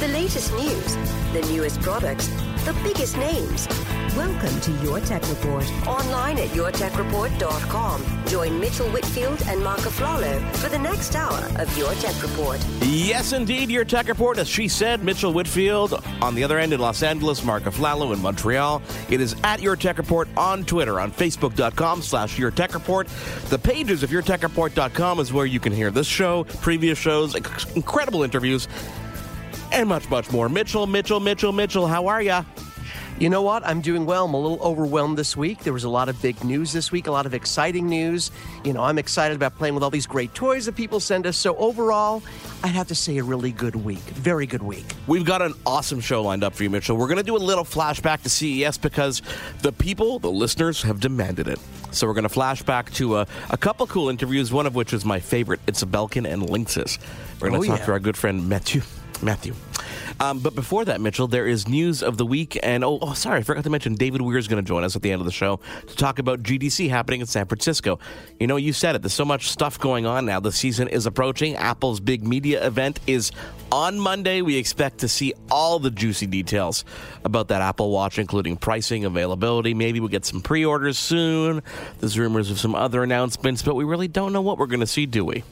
The latest news, the newest products, the biggest names. Welcome to Your Tech Report. Online at yourtechreport.com. Join Mitchell Whitfield and Mark Aflalo for the next hour of Your Tech Report. Yes, indeed, Your Tech Report. As she said, Mitchell Whitfield on the other end in Los Angeles, Mark Aflalo in Montreal. It is at Your Tech Report on Twitter, on Facebook.com slash Your Tech Report. The pages of YourTechReport.com is where you can hear this show, previous shows, incredible interviews, and much, much more. Mitchell, Mitchell, Mitchell, Mitchell, how are ya? You know what? I'm doing well. I'm a little overwhelmed this week. There was a lot of big news this week, a lot of exciting news. You know, I'm excited about playing with all these great toys that people send us. So, overall, I'd have to say a really good week. Very good week. We've got an awesome show lined up for you, Mitchell. We're going to do a little flashback to CES because the people, the listeners, have demanded it. So, we're going to flashback to a, a couple cool interviews, one of which is my favorite. It's a Belkin and Linksys. We're going to Oh, talk yeah. to our good friend Matthew. Matthew. Um, but before that, Mitchell, there is news of the week. And oh, oh, sorry, I forgot to mention David Weir is going to join us at the end of the show to talk about GDC happening in San Francisco. You know, you said it. There's so much stuff going on now. The season is approaching. Apple's big media event is on Monday. We expect to see all the juicy details about that Apple Watch, including pricing, availability. Maybe we'll get some pre orders soon. There's rumors of some other announcements, but we really don't know what we're going to see, do we?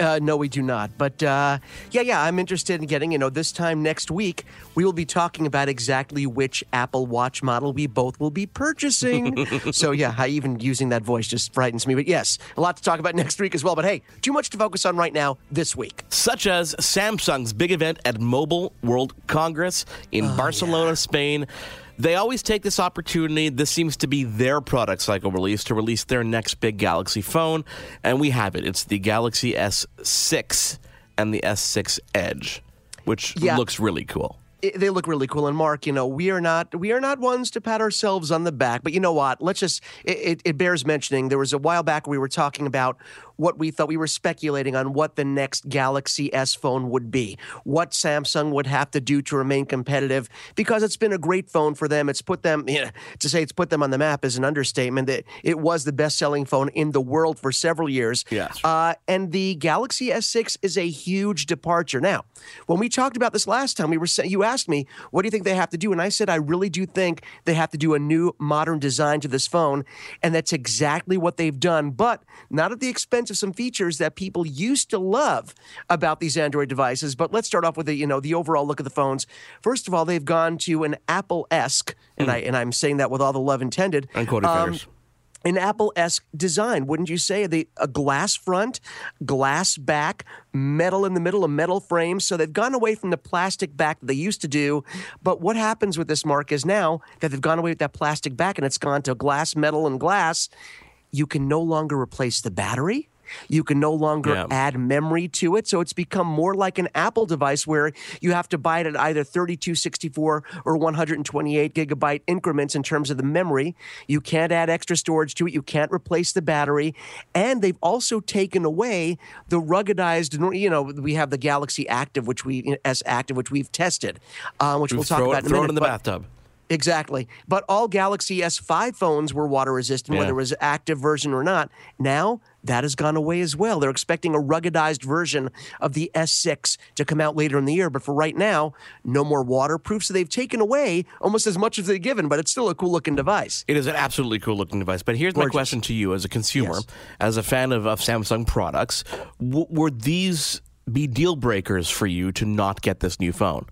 Uh, no, we do not. But uh, yeah, yeah, I'm interested in getting, you know, this time next week, we will be talking about exactly which Apple Watch model we both will be purchasing. so yeah, I even using that voice just frightens me. But yes, a lot to talk about next week as well. But hey, too much to focus on right now this week. such as Samsung's big event at Mobile World Congress in Oh, Barcelona, Spain. They always take this opportunity. This seems to be their product cycle release to release their next big Galaxy phone, and we have it. It's the Galaxy S6 and the S6 Edge, which Yeah. looks really cool. it- they look really cool. And Mark, you know, we are not we are not ones to pat ourselves on the back, but you know what? Let's just it, it, it bears mentioning. There was a while back we were talking about what we thought we were speculating on what the next Galaxy S phone would be, what Samsung would have to do to remain competitive, because it's been a great phone for them. It's put them you know, to say it's put them on the map is an understatement. That it was the best selling phone in the world for several years. Yes. Uh, and the Galaxy S6 is a huge departure. Now, when we talked about this last time, we were you asked me, "What do you think they have to do?" And I said, "I really do think they have to do a new modern design to this phone," and that's exactly what they've done, but not at the expense of some features that people used to love about these Android devices. But let's start off with the you know the overall look of the phones. First of all, they've gone to an Apple-esque, and I and I'm saying that with all the love intended. Unquoted um, fingers. an Apple-esque design, wouldn't you say? The a glass front, glass back, metal in the middle, a metal frame. So they've gone away from the plastic back that they used to do. But what happens with this mark is now that they've gone away with that plastic back and it's gone to glass, metal, and glass, you can no longer replace the battery. You can no longer Yeah. add memory to it. So it's become more like an Apple device where you have to buy it at either 32, 64, or 128 gigabyte increments in terms of the memory. You can't add extra storage to it. You can't replace the battery. And they've also taken away the ruggedized, you know, we have the Galaxy Active, which we, S Active, which we've tested, uh, which we'll talk throw about in a throw minute. it in the bathtub. Exactly. But all Galaxy S5 phones were water resistant, Yeah. whether it was active version or not. Now, that has gone away as well. They're expecting a ruggedized version of the S6 to come out later in the year. But for right now, no more waterproof. So they've taken away almost as much as they've given, but it's still a cool looking device. It is an absolutely cool looking device. But here's my question to you as a consumer, Yes. as a fan of, of Samsung products. W- were these be deal breakers for you to not get this new phone?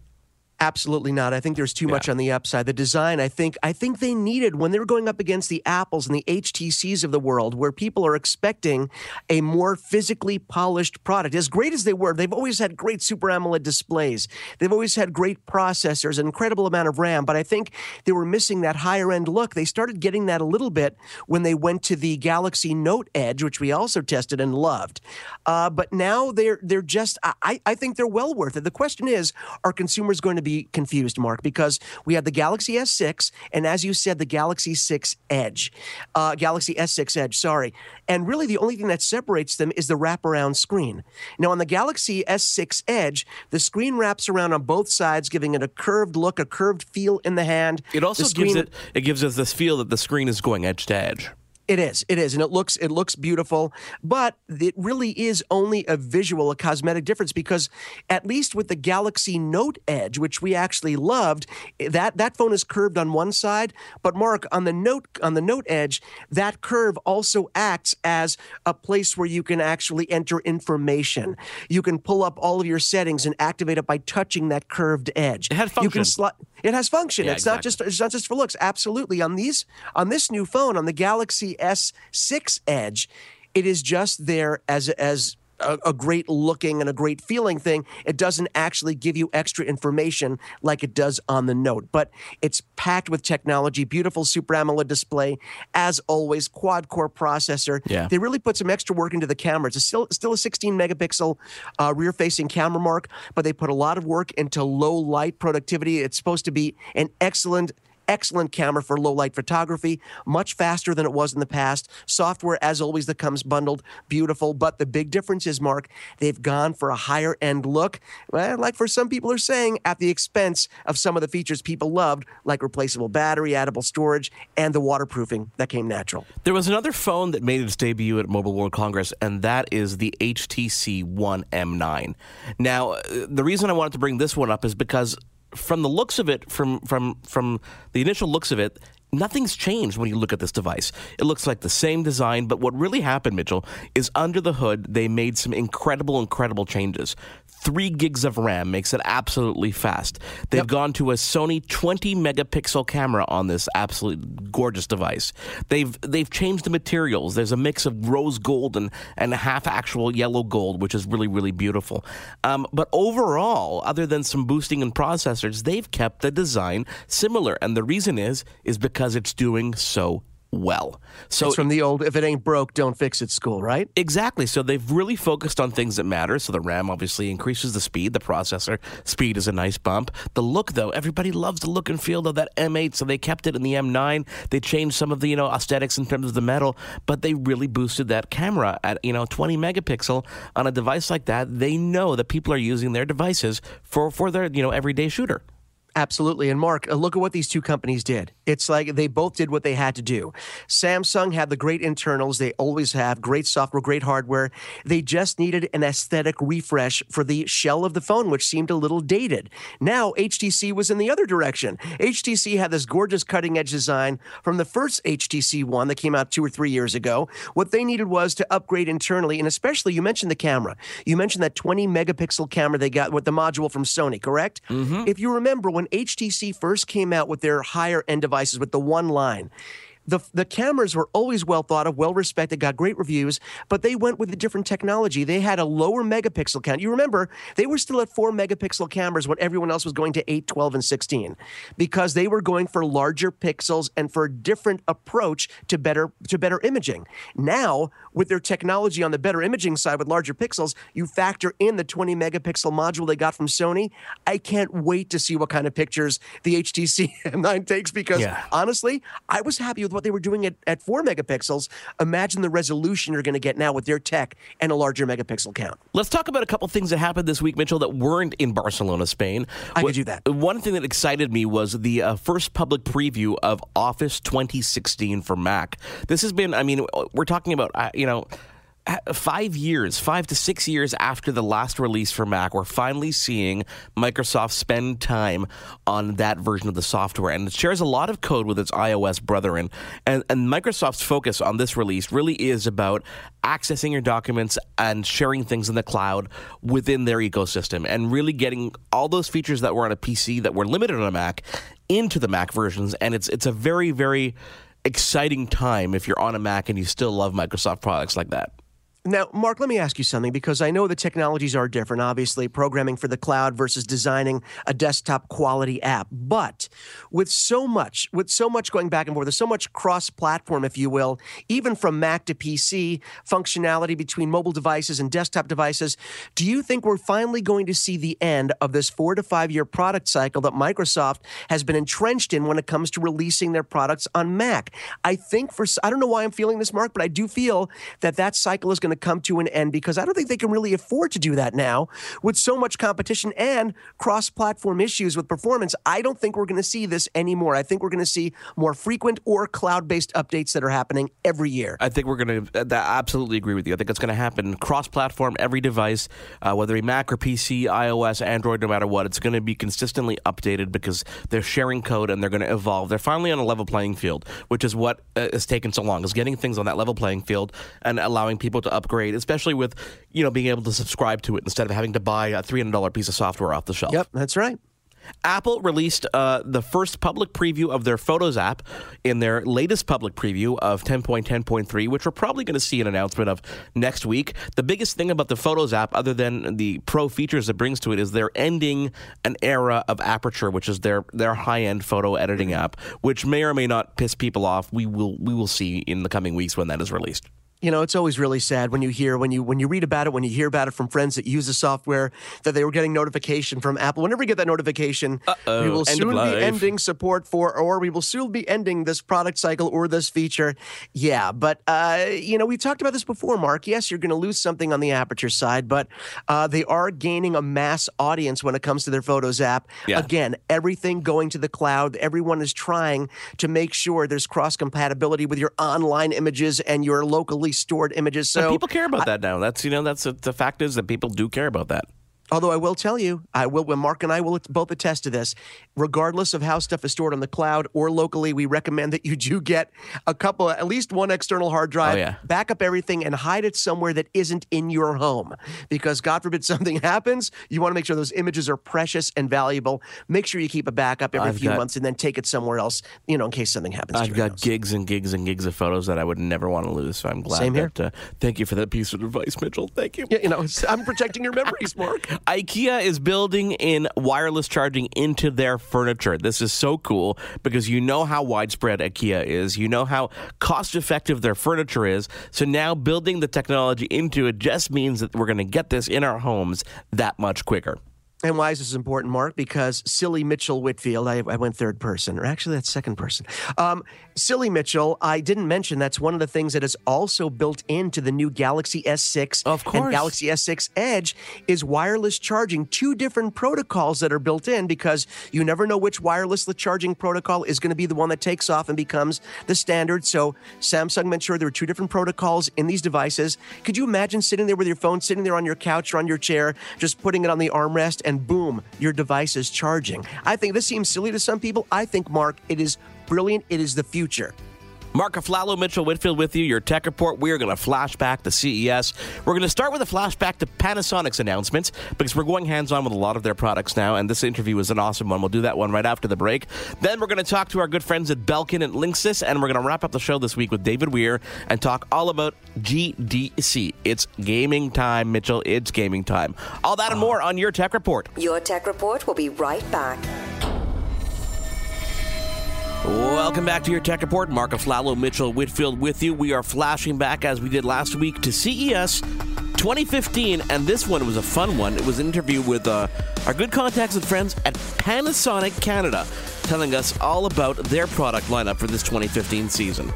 Absolutely not. I think there's too much on the upside. The design, I think, I think they needed when they were going up against the Apples and the HTCs of the world, where people are expecting a more physically polished product. As great as they were, they've always had great Super AMOLED displays. They've always had great processors, an incredible amount of RAM. But I think they were missing that higher end look. They started getting that a little bit when they went to the Galaxy Note Edge, which we also tested and loved. Uh, but now they're they're just. I I think they're well worth it. The question is, are consumers going to be confused, Mark, because we have the Galaxy S6 and, as you said, the Galaxy 6 Edge, uh, Galaxy S6 Edge, sorry. And really, the only thing that separates them is the wraparound screen. Now, on the Galaxy S6 Edge, the screen wraps around on both sides, giving it a curved look, a curved feel in the hand. It also screen- gives it it gives us this feel that the screen is going edge to edge. It is. It is, and it looks it looks beautiful, but it really is only a visual, a cosmetic difference because at least with the Galaxy Note Edge, which we actually loved, eh, that that phone is curved on one side, but Mark on the Note on the Note Edge, that curve also acts as a place where you can actually enter information. You can pull up all of your settings and activate it by touching that curved edge. It had You can function. It has function. Yeah, it's not just it's not just for looks. Absolutely. On these on this new phone, on the Galaxy S6 Edge, it is just there as as a, a great looking and a great feeling thing. It doesn't actually give you extra information like it does on the Note, but it's packed with technology. Beautiful Super AMOLED display, as always. Quad core processor. Yeah. They really put some extra work into the camera. It's a still still a 16 megapixel uh, rear facing camera mark, but they put a lot of work into low light productivity. It's supposed to be an excellent excellent camera for low light photography, much faster than it was in the past. Software, as always, that comes bundled, beautiful. But the big difference is, Mark, they've gone for a higher end look, well, like for some people are saying, at the expense of some of the features people loved, like replaceable battery, addable storage, and the waterproofing that came natural. There was another phone that made its debut at Mobile World Congress, and that is the HTC One M9. Now, uh, the reason I wanted to bring this one up is because, from the looks of it, from from from the initial looks of it, nothing's changed when you look at this device. It looks like the same design, but what really happened, Mitchell, is under the hood they made some incredible, incredible changes. Three gigs of RAM makes it absolutely fast. They've gone to a Sony 20 megapixel camera on this absolutely gorgeous device. They've they've changed the materials. There's a mix of rose gold and, and half actual yellow gold, which is really really beautiful. Um, but overall, other than some boosting in processors, they've kept the design similar, and the reason is is because it's doing so well. So it's from the old if it ain't broke, don't fix it school, right? Exactly. So they've really focused on things that matter. So the RAM obviously increases the speed. The processor speed is a nice bump. The look, though, everybody loves the look and feel of that M8, so they kept it in the M9. They changed some of the you know aesthetics in terms of the metal, but they really boosted that camera at you know 20 megapixel on a device like that. They know that people are using their devices for for their you know everyday shooter. Absolutely. And Mark, uh, look at what these two companies did. It's like they both did what they had to do. Samsung had the great internals, they always have great software, great hardware. They just needed an aesthetic refresh for the shell of the phone, which seemed a little dated. Now, HTC was in the other direction. HTC had this gorgeous cutting edge design from the first HTC One that came out two or three years ago. What they needed was to upgrade internally, and especially, you mentioned the camera. You mentioned that 20 megapixel camera they got with the module from Sony, correct? If you remember, when HTC first came out with their higher end devices with the one line, the, the cameras were always well thought of, well respected, got great reviews, but they went with a different technology. They had a lower megapixel count. You remember, they were still at four megapixel cameras when everyone else was going to 8, 12, and 16 because they were going for larger pixels and for a different approach to better, to better imaging. Now, with their technology on the better imaging side with larger pixels, you factor in the 20 megapixel module they got from Sony. I can't wait to see what kind of pictures the HTC M9 takes because Yeah. honestly, I was happy with what they were doing at, at four megapixels. Imagine the resolution you're going to get now with their tech and a larger megapixel count. Let's talk about a couple things that happened this week, Mitchell, that weren't in Barcelona, Spain. I could do that. One thing that excited me was the uh, first public preview of Office 2016 for Mac. This has been, I mean, we're talking about, uh, you know, Uh, five years, five to six years after the last release for Mac, we're finally seeing Microsoft spend time on that version of the software. And it shares a lot of code with its iOS brethren. And, and Microsoft's focus on this release really is about accessing your documents and sharing things in the cloud within their ecosystem and really getting all those features that were on a PC that were limited on a Mac into the Mac versions. And it's, it's a very, very exciting time if you're on a Mac and you still love Microsoft products like that. Now, Mark, let me ask you something because I know the technologies are different, obviously, programming for the cloud versus designing a desktop quality app. But with so much, with so much going back and forth, there's so much cross platform, if you will, even from Mac to PC, functionality between mobile devices and desktop devices. Do you think we're finally going to see the end of this four to five year product cycle that Microsoft has been entrenched in when it comes to releasing their products on Mac? I think for, I don't know why I'm feeling this, Mark, but I do feel that that cycle is going to come to an end because I don't think they can really afford to do that now with so much competition and cross platform issues with performance. I don't think we're going to see this anymore. I think we're going to see more frequent or cloud based updates that are happening every year. I think we're going to absolutely agree with you. I think it's going to happen cross platform, every device, uh, whether be Mac or PC, iOS, Android, no matter what. It's going to be consistently updated because they're sharing code and they're going to evolve. They're finally on a level playing field, which is what uh, has taken so long, is getting things on that level playing field and allowing people to upgrade, especially with you know being able to subscribe to it instead of having to buy a three hundred dollar piece of software off the shelf. Yep, that's right. Apple released uh, the first public preview of their Photos app in their latest public preview of 10.10.3, which we're probably going to see an announcement of next week. The biggest thing about the Photos app, other than the pro features it brings to it, is they're ending an era of Aperture, which is their their high end photo editing app, which may or may not piss people off. We will we will see in the coming weeks when that is released you know, it's always really sad when you hear when you when you read about it, when you hear about it from friends that use the software that they were getting notification from Apple. Whenever we get that notification, Uh-oh, we will soon be ending support for, or we will soon be ending this product cycle or this feature. Yeah, but uh, you know, we talked about this before, Mark. Yes, you're going to lose something on the Aperture side, but uh, they are gaining a mass audience when it comes to their Photos app. Yeah. Again, everything going to the cloud. Everyone is trying to make sure there's cross compatibility with your online images and your locally stored images. So and people care about I, that now. That's you know that's a, the fact is that people do care about that. Although I will tell you, I will when Mark and I will both attest to this. Regardless of how stuff is stored on the cloud or locally, we recommend that you do get a couple, at least one external hard drive, oh, yeah. back up everything, and hide it somewhere that isn't in your home. Because God forbid something happens, you want to make sure those images are precious and valuable. Make sure you keep a backup every I've few got, months, and then take it somewhere else, you know, in case something happens. I've got gigs and gigs and gigs of photos that I would never want to lose. So I'm glad Same that. Uh, thank you for that piece of advice, Mitchell. Thank you. Yeah, you know, I'm protecting your memories, Mark. IKEA is building in wireless charging into their furniture. This is so cool because you know how widespread IKEA is. You know how cost effective their furniture is. So now building the technology into it just means that we're going to get this in our homes that much quicker. And why is this important, Mark? Because silly Mitchell Whitfield, I, I went third person, or actually that's second person. Um, silly Mitchell, I didn't mention that's one of the things that is also built into the new Galaxy S6 of course. and Galaxy S6 Edge is wireless charging. Two different protocols that are built in because you never know which wireless charging protocol is going to be the one that takes off and becomes the standard. So Samsung made sure there were two different protocols in these devices. Could you imagine sitting there with your phone, sitting there on your couch or on your chair, just putting it on the armrest and and boom, your device is charging. I think this seems silly to some people. I think, Mark, it is brilliant. It is the future. Mark Aflalo, Mitchell Whitfield with you, your tech report. We are going to flash back to CES. We're going to start with a flashback to Panasonic's announcements because we're going hands on with a lot of their products now, and this interview is an awesome one. We'll do that one right after the break. Then we're going to talk to our good friends at Belkin and Linksys, and we're going to wrap up the show this week with David Weir and talk all about GDC. It's gaming time, Mitchell. It's gaming time. All that and ah. more on your tech report. Your tech report will be right back. Welcome back to your tech report. Mark Aflalo, Mitchell Whitfield with you. We are flashing back as we did last week to CES 2015, and this one was a fun one. It was an interview with uh, our good contacts and friends at Panasonic Canada, telling us all about their product lineup for this 2015 season.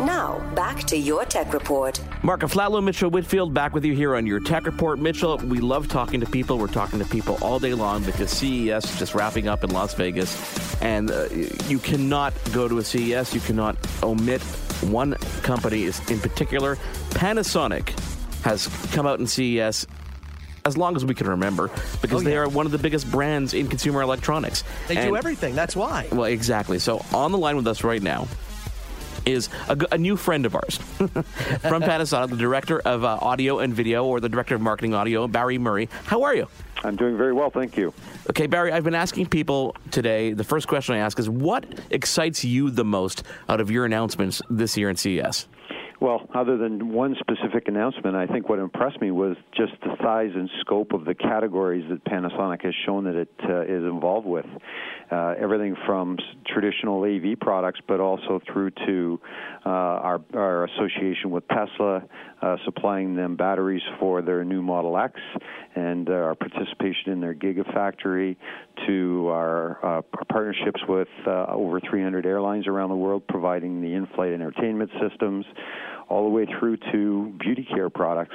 Now, back to your tech report. Mark Aflalo, Mitchell Whitfield, back with you here on your tech report. Mitchell, we love talking to people. We're talking to people all day long because CES is just wrapping up in Las Vegas. And uh, you cannot go to a CES, you cannot omit one company is in particular, Panasonic, has come out in CES as long as we can remember because Oh, they are one of the biggest brands in consumer electronics. They And- do everything. That's why. Well, exactly. So on the line with us right now is a new friend of ours from Panasonic, the director of uh, audio and video, or the director of marketing audio, Barry Murray. How are you? I'm doing very well, thank you. Okay, Barry, I've been asking people today. The first question I ask is what excites you the most out of your announcements this year in CES? Well, other than one specific announcement, I think what impressed me was just the size and scope of the categories that Panasonic has shown that it uh, is involved with. Uh, everything from traditional AV products, but also through to uh, our, our association with Tesla, uh, supplying them batteries for their new Model X, and uh, our participation in their Gigafactory, to our, uh, our partnerships with uh, over 300 airlines around the world, providing the in-flight entertainment systems all the way through to beauty care products.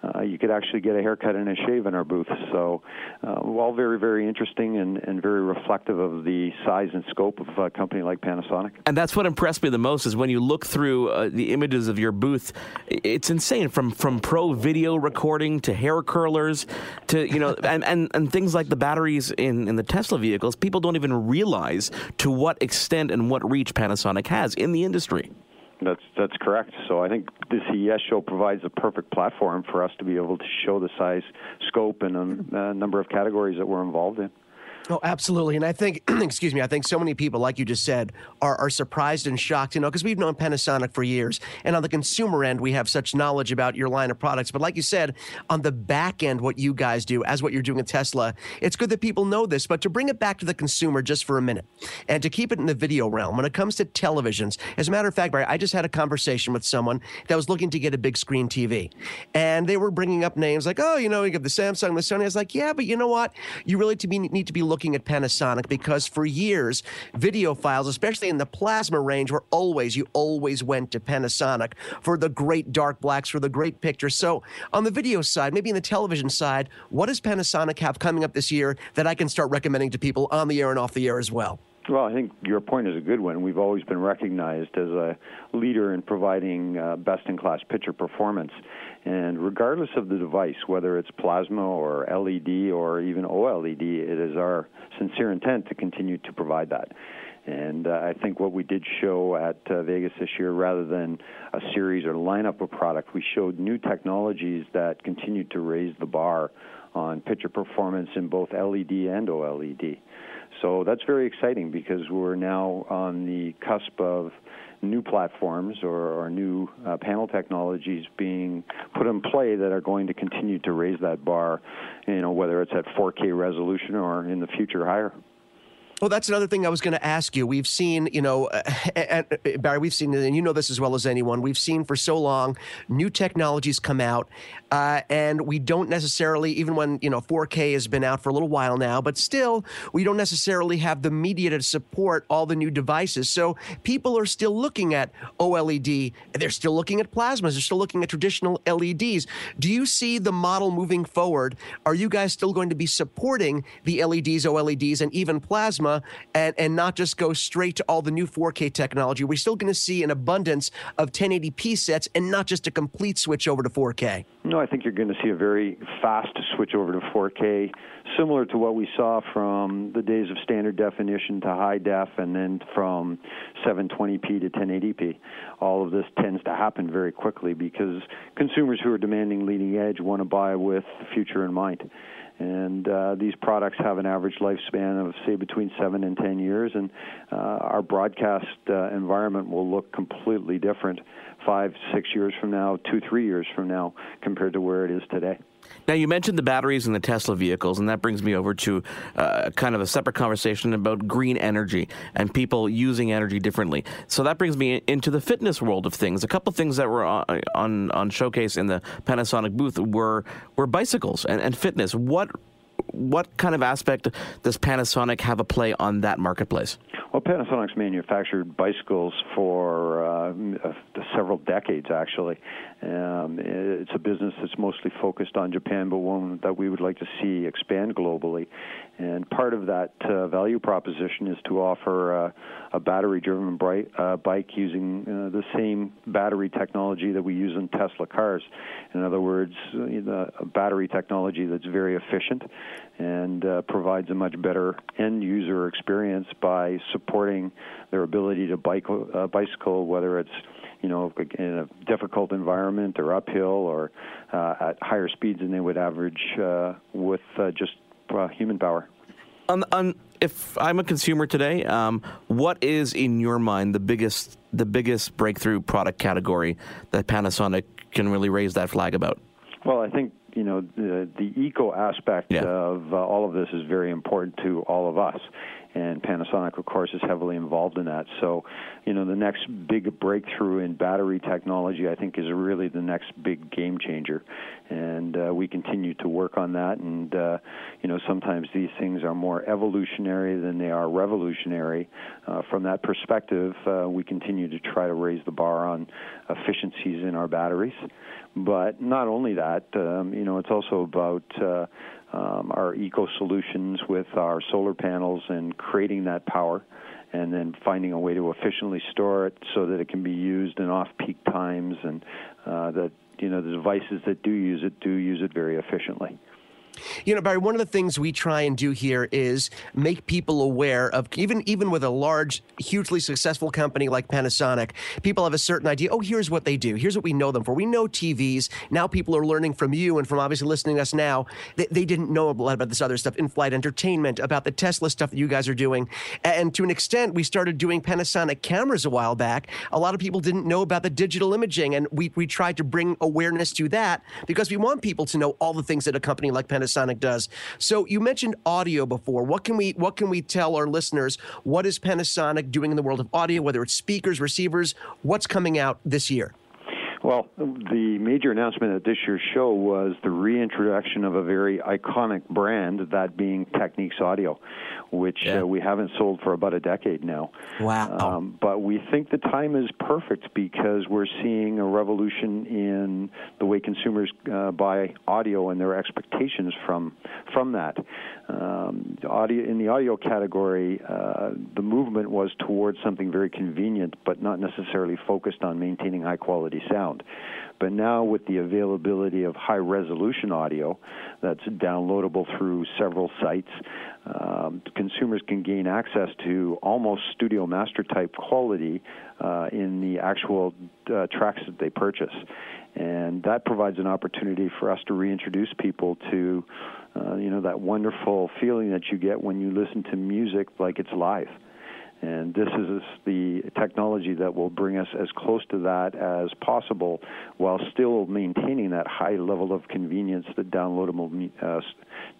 Uh, you could actually get a haircut and a shave in our booth. So, uh, all very, very interesting and, and very reflective of the size and scope of a company like Panasonic. And that's what impressed me the most is when you look through uh, the images of your booth. It's insane from from pro video recording to hair curlers to you know and, and, and things like the batteries in, in the Tesla vehicles. People don't even realize to what extent and what reach Panasonic has in the industry. That's that's correct. So I think the CES show provides a perfect platform for us to be able to show the size, scope, and um, uh, number of categories that we're involved in. Oh, absolutely. And I think, excuse me, I think so many people, like you just said, are, are surprised and shocked, you know, because we've known Panasonic for years. And on the consumer end, we have such knowledge about your line of products. But like you said, on the back end, what you guys do, as what you're doing at Tesla, it's good that people know this. But to bring it back to the consumer just for a minute and to keep it in the video realm, when it comes to televisions, as a matter of fact, Barry, I just had a conversation with someone that was looking to get a big screen TV. And they were bringing up names like, oh, you know, you got the Samsung, the Sony. I was like, yeah, but you know what? You really to be, need to be looking at Panasonic because for years, videophiles, especially in the plasma range, were always, you always went to Panasonic for the great dark blacks, for the great pictures. So on the video side, maybe in the television side, what does Panasonic have coming up this year that I can start recommending to people on the air and off the air as well? Well, I think your point is a good one. We've always been recognized as a leader in providing uh, best in class picture performance. And regardless of the device, whether it's plasma or LED or even OLED, it is our sincere intent to continue to provide that. And uh, I think what we did show at uh, Vegas this year, rather than a series or lineup of product, we showed new technologies that continued to raise the bar on picture performance in both LED and OLED. So that's very exciting because we're now on the cusp of new platforms or, or new uh, panel technologies being put in play that are going to continue to raise that bar, you know, whether it's at 4K resolution or in the future higher. Well, that's another thing I was going to ask you. We've seen, you know, and, Barry, we've seen, and you know this as well as anyone, we've seen for so long new technologies come out, uh, and we don't necessarily, even when, you know, 4K has been out for a little while now, but still, we don't necessarily have the media to support all the new devices. So people are still looking at OLED, they're still looking at plasmas, they're still looking at traditional LEDs. Do you see the model moving forward? Are you guys still going to be supporting the LEDs, OLEDs, and even plasma, and, and not just go straight to all the new 4K technology? We're still going to see an abundance of 1080p sets and not just a complete switch over to 4K. No, I think you're going to see a very fast switch over to 4K, similar to what we saw from the days of standard definition to high def, and then from 720p to 1080p. All of this tends to happen very quickly because consumers who are demanding leading edge want to buy with the future in mind. And uh, these products have an average lifespan of, say, between seven and ten years, and uh, our broadcast uh, environment will look completely different five, six years from now, two, three years from now, compared to where it is today. Now, you mentioned the batteries in the Tesla vehicles, and that brings me over to uh, kind of a separate conversation about green energy and people using energy differently. So that brings me into the fitness world of things. A couple things that were on on, on showcase in the Panasonic booth were were bicycles and, and fitness. What what kind of aspect does Panasonic have a play on that marketplace? Well, Panasonic's manufactured bicycles for uh, several decades, actually. Um, it's a business that's mostly focused on Japan, but one that we would like to see expand globally. And part of that uh, value proposition is to offer uh, a battery-driven bright, uh, bike using uh, the same battery technology that we use in Tesla cars. In other words, a battery technology that's very efficient and uh, provides a much better end user experience by supporting their ability to bike uh, bicycle, whether it's you know in a difficult environment or uphill or uh, at higher speeds than they would average uh, with uh, just uh, human power. On, on, if I'm a consumer today, um, what is in your mind the biggest the biggest breakthrough product category that Panasonic can really raise that flag about? Well, I think you know the, the eco aspect yeah. of uh, all of this is very important to all of us and Panasonic, of course, is heavily involved in that. So, you know, the next big breakthrough in battery technology, I think, is really the next big game changer, and uh, we continue to work on that. And uh, you know, sometimes these things are more evolutionary than they are revolutionary. Uh, from that perspective, uh, we continue to try to raise the bar on efficiencies in our batteries. But not only that, um, you know, it's also about uh, um, our eco solutions with our solar panels and creating that power and then finding a way to efficiently store it so that it can be used in off-peak times and uh, that you know the devices that do use it do use it very efficiently. You know, Barry, one of the things we try and do here is make people aware of even even with a large, hugely successful company like Panasonic, people have a certain idea. Oh, here's what they do. Here's what we know them for. We know TVs. Now people are learning from you and from obviously listening to us now. They, they didn't know a lot about this other stuff, in-flight entertainment, about the Tesla stuff that you guys are doing. And to an extent, we started doing Panasonic cameras a while back. A lot of people didn't know about the digital imaging, and we we tried to bring awareness to that because we want people to know all the things that a company like Panasonic Panasonic does. So you mentioned audio before. What can we what can we tell our listeners? What is Panasonic doing in the world of audio? Whether it's speakers, receivers, what's coming out this year? Well, the major announcement at this year's show was the reintroduction of a very iconic brand, that being Technics Audio, which yeah. uh, we haven't sold for about a decade now. Wow. Um, but we think the time is perfect because we're seeing a revolution in the way consumers uh, buy audio and their expectations from from that. Um, audio in the audio category, uh, the movement was towards something very convenient, but not necessarily focused on maintaining high quality sound. But now, with the availability of high resolution audio that's downloadable through several sites, um, consumers can gain access to almost studio master type quality uh, in the actual uh, tracks that they purchase. And that provides an opportunity for us to reintroduce people to uh, you know that wonderful feeling that you get when you listen to music like it's live. And this is the technology that will bring us as close to that as possible while still maintaining that high level of convenience that downloadable uh,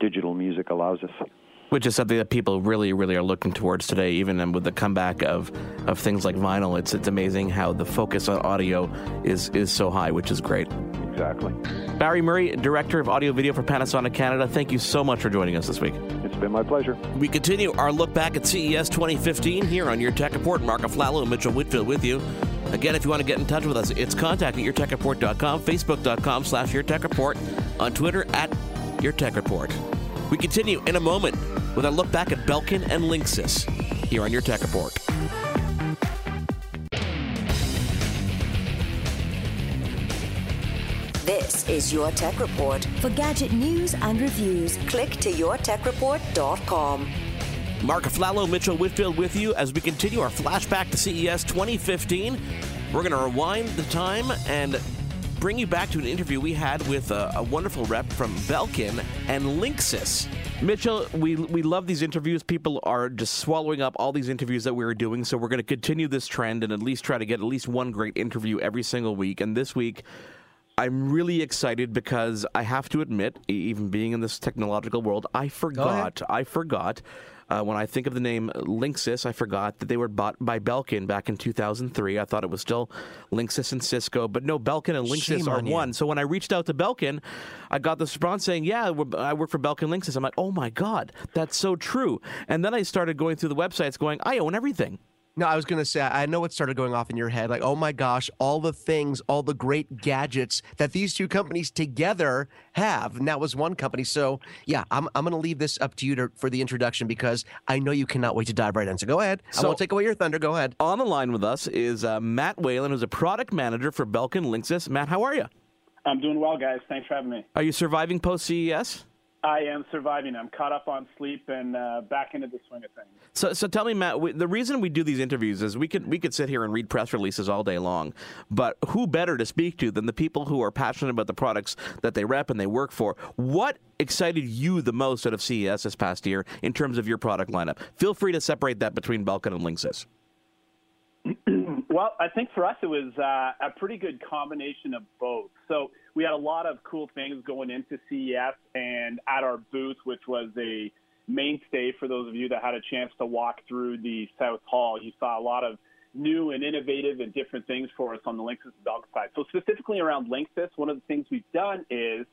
digital music allows us which is something that people really, really are looking towards today. Even with the comeback of, of things like vinyl, it's it's amazing how the focus on audio is is so high, which is great. Exactly. Barry Murray, director of audio video for Panasonic Canada. Thank you so much for joining us this week. It's been my pleasure. We continue our look back at CES 2015 here on Your Tech Report. Mark Aflalo and Mitchell Whitfield with you. Again, if you want to get in touch with us, it's contact at yourtechreport.com, facebook.com slash yourtechreport, on Twitter at yourtechreport. We continue in a moment with a look back at Belkin and Linksys here on your Tech Report. This is Your Tech Report. For gadget news and reviews, click to yourtechreport.com. Mark Aflalo, Mitchell Whitfield with you as we continue our flashback to CES 2015. We're going to rewind the time and bring you back to an interview we had with a, a wonderful rep from Belkin and Linksys. Mitchell, we we love these interviews. People are just swallowing up all these interviews that we are doing. So we're going to continue this trend and at least try to get at least one great interview every single week. And this week, I'm really excited because I have to admit, even being in this technological world, I forgot. I forgot. Uh, when I think of the name Linksys, I forgot that they were bought by Belkin back in 2003. I thought it was still Linksys and Cisco, but no, Belkin and Linksys Shame are on you. one. So when I reached out to Belkin, I got this response saying, "Yeah, I work for Belkin Linksys." I'm like, "Oh my god, that's so true." And then I started going through the websites, going, "I own everything." No, I was going to say, I know what started going off in your head. Like, oh my gosh, all the things, all the great gadgets that these two companies together have. And that was one company. So, yeah, I'm, I'm going to leave this up to you to, for the introduction because I know you cannot wait to dive right in. So go ahead. I So- won't take away your thunder. Go ahead. On the line with us is uh, Matt Whalen, who's a product manager for Belkin Linksys. Matt, how are you? I'm doing well, guys. Thanks for having me. Are you surviving post CES? I am surviving. I'm caught up on sleep and uh, back into the swing of things. So, so tell me, Matt. We, the reason we do these interviews is we could we could sit here and read press releases all day long, but who better to speak to than the people who are passionate about the products that they rep and they work for? What excited you the most out of CES this past year in terms of your product lineup? Feel free to separate that between Belkin and Linksys. Well, I think for us it was uh, a pretty good combination of both. So we had a lot of cool things going into CES and at our booth, which was a mainstay for those of you that had a chance to walk through the South Hall. You saw a lot of new and innovative and different things for us on the Linksys Belk side. So specifically around Linksys, one of the things we've done is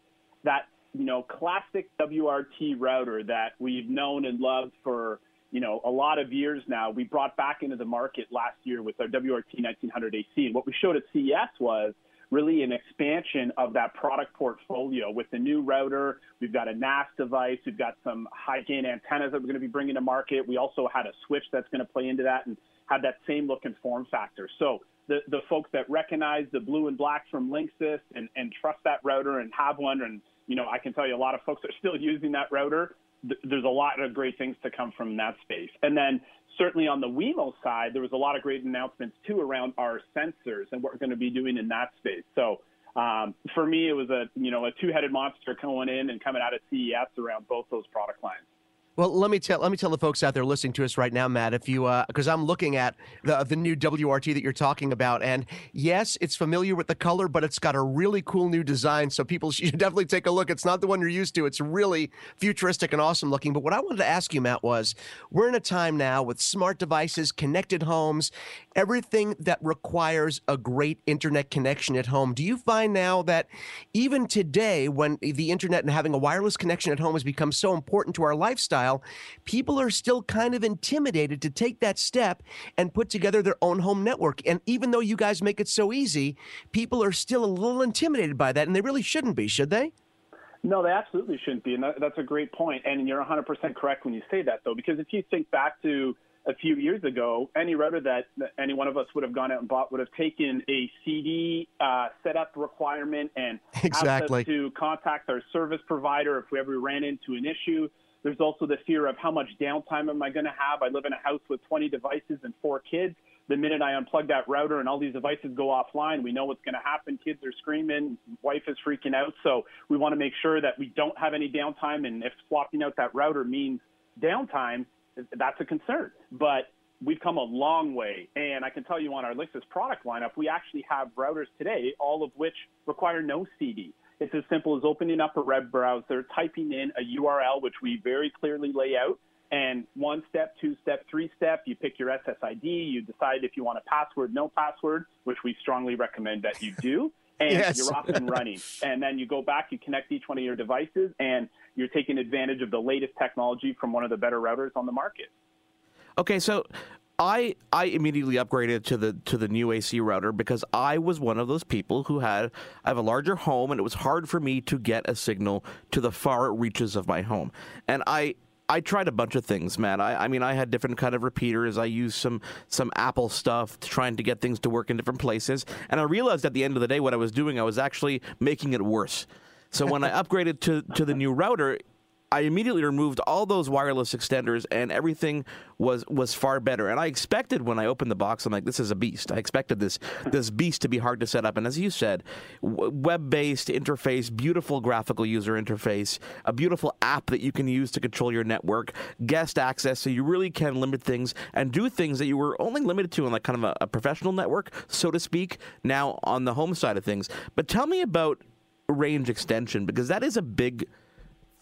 that you know classic WRT router that we've known and loved for you know a lot of years now. We brought back into the market last year with our WRT 1900 AC, and what we showed at CES was really an expansion of that product portfolio with the new router. We've got a NAS device. We've got some high gain antennas that we're going to be bringing to market. We also had a switch that's going to play into that and have that same look and form factor. So the, the folks that recognize the blue and black from Linksys and, and trust that router and have one, and you know, I can tell you a lot of folks are still using that router. Th- There's a lot of great things to come from that space. And then certainly on the Wemo side, there was a lot of great announcements too around our sensors and what we're going to be doing in that space. So um, for me, it was a you know a two-headed monster going in and coming out of CES around both those product lines. Well, let me tell let me tell the folks out there listening to us right now, Matt. If you uh, because I'm looking at the the new WRT that you're talking about, and yes, it's familiar with the color, but it's got a really cool new design. So people should definitely take a look. It's not the one you're used to. It's really futuristic and awesome looking. But what I wanted to ask you, Matt, was we're in a time now with smart devices, connected homes, everything that requires a great internet connection at home. Do you find now that even today, when the internet and having a wireless connection at home has become so important to our lifestyle, people are still kind of intimidated to take that step and put together their own home network. And even though you guys make it so easy, people are still a little intimidated by that, and they really shouldn't be, should they? No, they absolutely shouldn't be, and that, that's a great point. And you're 100% correct when you say that, though, because if you think back to a few years ago, any router that any one of us would have gone out and bought would have taken a CD uh, setup requirement and Exactly. us to contact our service provider if we ever ran into an issue. There's also the fear of how much downtime am I going to have? I live in a house with 20 devices and four kids. The minute I unplug that router and all these devices go offline, we know what's going to happen. Kids are screaming, wife is freaking out. So we want to make sure that we don't have any downtime. And if swapping out that router means downtime, that's a concern. But we've come a long way. And I can tell you on our Linksys product lineup, we actually have routers today, all of which require no CD. It's as simple as opening up a web browser, typing in a URL, which we very clearly lay out, and one step, two step, three step, you pick your SSID, you decide if you want a password, no password, which we strongly recommend that you do. And Yes. you're off and running. And then you go back, you connect each one of your devices, and you're taking advantage of the latest technology from one of the better routers on the market. Okay, so I I immediately upgraded to the to the new AC router because I was one of those people who had I have a larger home and it was hard for me to get a signal to the far reaches of my home. And I I tried a bunch of things, man. I, I mean, I had different kind of repeaters. I used some some Apple stuff, trying to get things to work in different places. And I realized at the end of the day, what I was doing, I was actually making it worse. So when I upgraded to to the new router, I immediately removed all those wireless extenders, and everything was was far better. And I expected when I opened the box, I'm like, this is a beast. I expected this this beast to be hard to set up. And as you said, web based interface, beautiful graphical user interface, a beautiful app that you can use to control your network, guest access, so you really can limit things and do things that you were only limited to on like kind of a, a professional network, so to speak. Now on the home side of things, but tell me about range extension because that is a big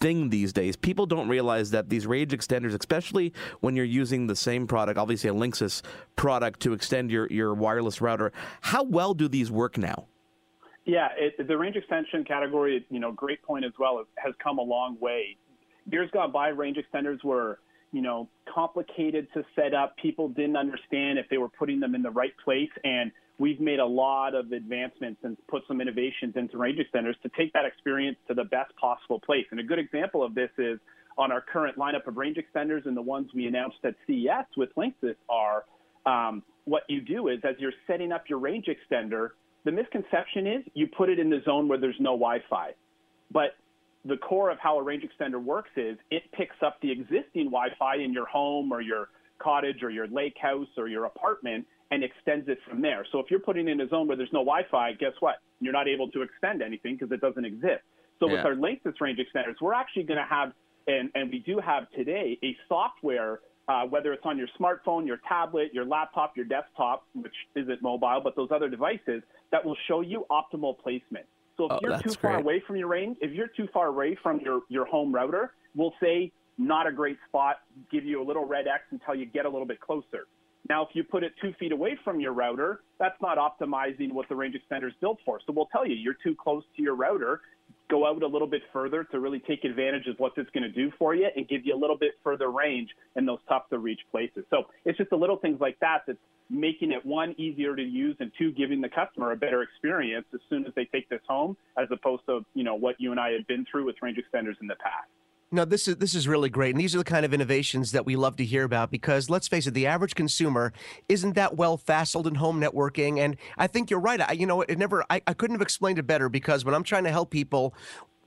thing these days. People don't realize that these range extenders, especially when you're using the same product, obviously a Linksys product to extend your, your wireless router, how well do these work now? Yeah, it, the range extension category, you know, great point as well, has come a long way. Years gone by, range extenders were, you know, complicated to set up. People didn't understand if they were putting them in the right place. And we've made a lot of advancements and put some innovations into range extenders to take that experience to the best possible place. And a good example of this is on our current lineup of range extenders and the ones we announced at CES with Linksys are um, what you do is as you're setting up your range extender, the misconception is you put it in the zone where there's no Wi-Fi. But the core of how a range extender works is it picks up the existing Wi-Fi in your home or your cottage or your lake house or your apartment and extends it from there. So if you're putting in a zone where there's no Wi-Fi, guess what? You're not able to extend anything because it doesn't exist. So yeah. with our Linksys range extenders, we're actually going to have, and, and we do have today, a software, uh, whether it's on your smartphone, your tablet, your laptop, your desktop, which isn't mobile, but those other devices, that will show you optimal placement. So if oh, you're too far great. away from your range, if you're too far away from your, your home router, we'll say not a great spot, give you a little red X until you get a little bit closer. Now, if you put it two feet away from your router, that's not optimizing what the range extender is built for. So we'll tell you, you're too close to your router. Go out a little bit further to really take advantage of what it's going to do for you and give you a little bit further range in those tough to reach places. So it's just the little things like that that's making it one easier to use and two giving the customer a better experience as soon as they take this home as opposed to you know what you and I had been through with range extenders in the past. No, this is this is really great, and these are the kind of innovations that we love to hear about. Because let's face it, the average consumer isn't that well faciled in home networking, and I think you're right. I, you know, it never. I, I couldn't have explained it better because when I'm trying to help people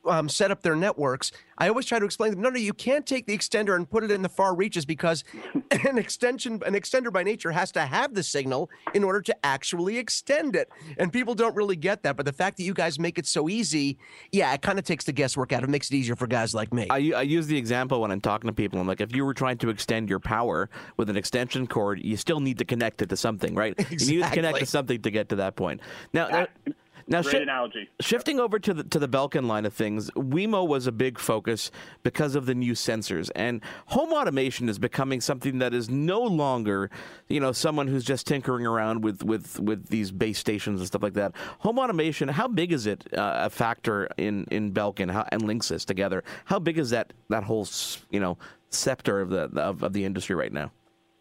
um, set up their networks, I always try to explain to them, no, no, you can't take the extender and put it in the far reaches because an extension, an extender by nature has to have the signal in order to actually extend it. And people don't really get that. But the fact that you guys make it so easy, yeah, it kind of takes the guesswork out. Of it makes it easier for guys like me. I, I use the example when I'm talking to people. I'm like, if you were trying to extend your power with an extension cord, you still need to connect it to something, right? Exactly. You need to connect to something to get to that point. Now, That- now, Great shi- analogy. Shifting over to the to the Belkin line of things, Wemo was a big focus because of the new sensors, and home automation is becoming something that is no longer, you know, someone who's just tinkering around with with with these base stations and stuff like that. Home automation, how big is it uh, a factor in in Belkin how, and Linksys together? How big is that that whole you know scepter of the of, of the industry right now?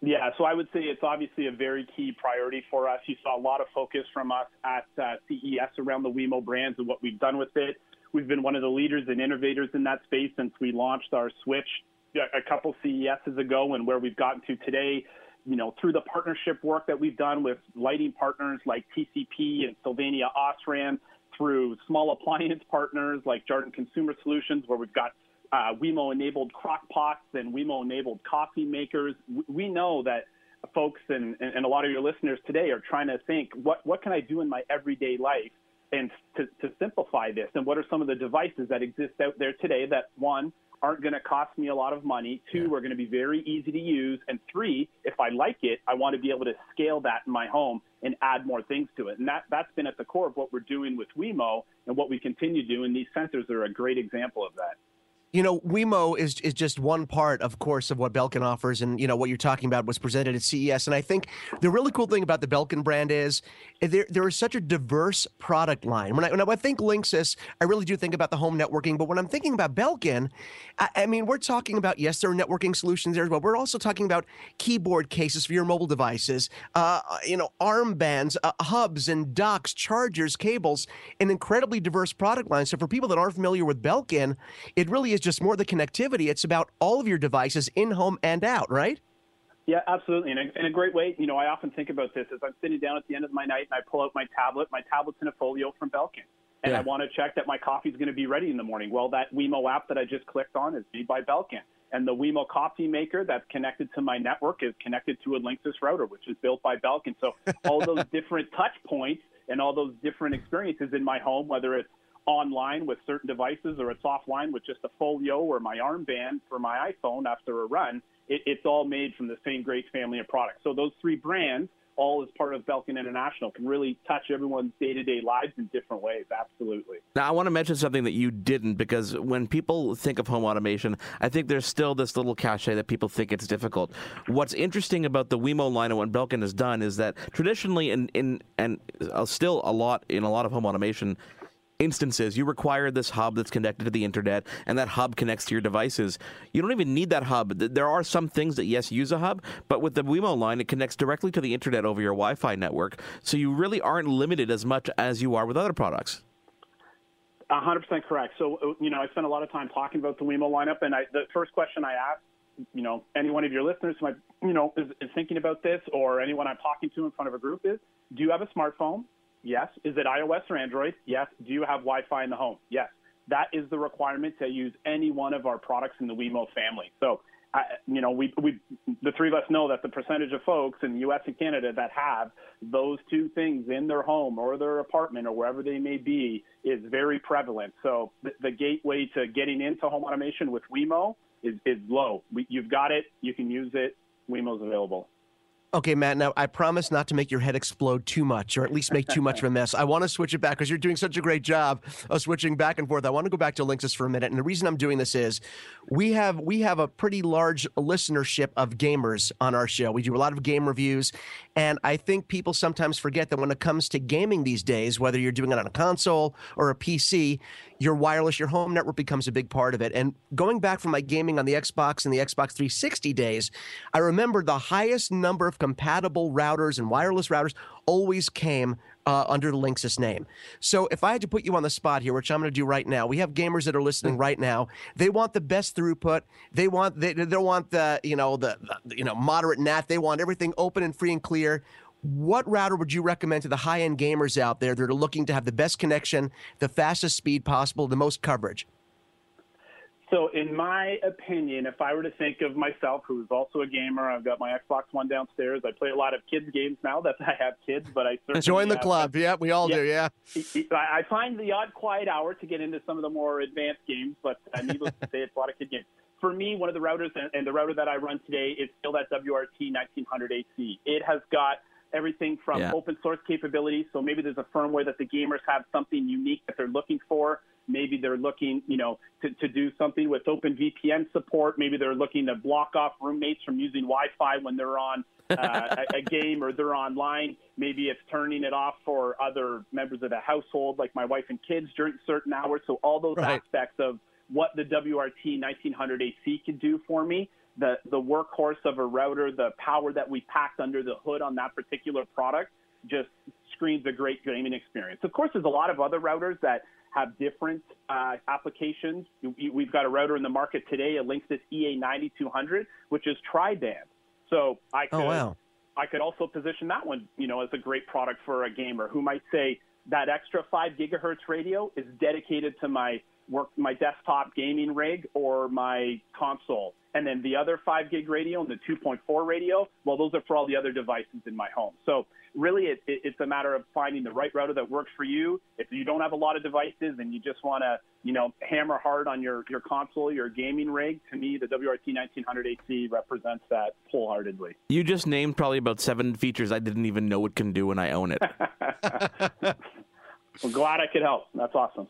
Yeah, so I would say it's obviously a very key priority for us. You saw a lot of focus from us at uh, CES around the Wemo brands and what we've done with it. We've been one of the leaders and innovators in that space since we launched our Switch a couple CESs ago, and where we've gotten to today. You know, through the partnership work that we've done with lighting partners like TCP and Sylvania Osram, through small appliance partners like Jarden Consumer Solutions, where we've got uh, Wemo enabled crock pots and Wemo enabled coffee makers. We know that folks and, and a lot of your listeners today are trying to think what, what can I do in my everyday life and to, to simplify this? And what are some of the devices that exist out there today that one aren't going to cost me a lot of money two are going to be very easy to use and three if i like it i want to be able to scale that in my home and add more things to it. And that that's been at the core of what we're doing with wemo and what we continue to do and these sensors are a great example of that You know, Wemo is is just one part, of course, of what Belkin offers, and you know what you're talking about was presented at CES. And I think the really cool thing about the Belkin brand is there there is such a diverse product line. When I when I think Linksys, I really do think about the home networking. But when I'm thinking about Belkin, I, I mean, we're talking about yes, there are networking solutions there as well. We're also talking about keyboard cases for your mobile devices, uh, you know, armbands, uh, hubs, and docks, chargers, cables, an incredibly diverse product line. So for people that aren't familiar with Belkin, it really is just more the connectivity. It's about all of your devices in home and out, right? Yeah, absolutely. And a, and a great way, you know, I often think about this as I'm sitting down at the end of my night and I pull out my tablet. My tablet's in a folio from Belkin. and Yeah. I want to check that my coffee's going to be ready in the morning. Well, that Wemo app that I just clicked on is made by Belkin. And the Wemo coffee maker that's connected to my network is connected to a Linksys router, which is built by Belkin. So all those different touch points and all those different experiences in my home, whether it's online with certain devices or it's offline with just a folio or my armband for my iPhone after a run, it, it's all made from the same great family of products. So those three brands, all as part of Belkin International, can really touch everyone's day-to-day lives in different ways. Absolutely. Now, I want to mention something that you didn't because when people think of home automation, I think there's still this little cachet that people think it's difficult. What's interesting about the Wemo line and what Belkin has done is that traditionally, in, in and uh, still a lot in a lot of home automation instances, you require this hub that's connected to the internet, and that hub connects to your devices. You don't even need that hub. There are some things that yes use a hub, but with the Wemo line, it connects directly to the internet over your Wi-Fi network, so you really aren't limited as much as you are with other products. Hundred percent correct. So, uh, you know, I spent a lot of time talking about the Wemo lineup, and I, the first question I asked, you know, any one of your listeners who might, you know, is, is thinking about this, or anyone I'm talking to in front of a group is, do you have a smartphone? Yes. Is it iOS or Android? Yes. Do you have Wi-Fi in the home? Yes. That is the requirement to use any one of our products in the Wemo family. So, I, you know, we, we, the three of us know that the percentage of folks in the U.S. and Canada that have those two things in their home or their apartment or wherever they may be is very prevalent. So the, the gateway to getting into home automation with Wemo is, is low. We, you've got it. You can use it. Wemo's available. Okay, Matt. Now I promise not to make your head explode too much, or at least make too much of a mess. I want to switch it back because you're doing such a great job of switching back and forth. I want to go back to Linksys for a minute, and the reason I'm doing this is we have we have a pretty large listenership of gamers on our show. We do a lot of game reviews, and I think people sometimes forget that when it comes to gaming these days, whether you're doing it on a console or a PC, your wireless, your home network becomes a big part of it. And going back from my gaming on the Xbox and the Xbox 360 days, I remember the highest number of compatible routers and wireless routers always came uh, under the Linksys name. So if I had to put you on the spot here, which I'm going to do right now, we have gamers that are listening right now. They want the best throughput. They want they, they want the you know the, the you know moderate NAT. They want everything open and free and clear. What router would you recommend to the high end gamers out there that are looking to have the best connection, the fastest speed possible, the most coverage? So, in my opinion, if I were to think of myself, who's also a gamer, I've got my Xbox One downstairs. I play a lot of kids' games now that I have kids, but I certainly Join the have- club. Yeah, we all do. Yeah. I I find the odd quiet hour to get into some of the more advanced games, but uh, needless to say, it's a lot of kid games. For me, one of the routers, and, and the router that I run today is still that WRT 1900 AC. It has got everything from Yeah. open source capabilities. So maybe there's a firmware that the gamers have something unique that they're looking for. Maybe they're looking, you know, to, to do something with open VPN support. Maybe they're looking to block off roommates from using Wi-Fi when they're on uh, a, a game or they're online. Maybe it's turning it off for other members of the household, like my wife and kids during certain hours. So all those Right. aspects of what the WRT 1900 AC can do for me, the the workhorse of a router, the power that we packed under the hood on that particular product, just screams a great gaming experience. Of course, there's a lot of other routers that have different uh, applications. We- We've got a router in the market today, a Linksys EA 9200, which is tri-band. So I could Oh, wow. I could also position that one, you know, as a great product for a gamer who might say that extra five gigahertz radio is dedicated to my work, my desktop gaming rig or my console. And then the other five gig radio and the 2.4 radio, well, those are for all the other devices in my home. So really, it, it, it's a matter of finding the right router that works for you. If you don't have a lot of devices and you just want to, you know, hammer hard on your, your console, your gaming rig, to me, the WRT 1900 AC represents that wholeheartedly. You just named probably about seven features I didn't even know it can do, and I own it. Well, glad I could help. That's awesome.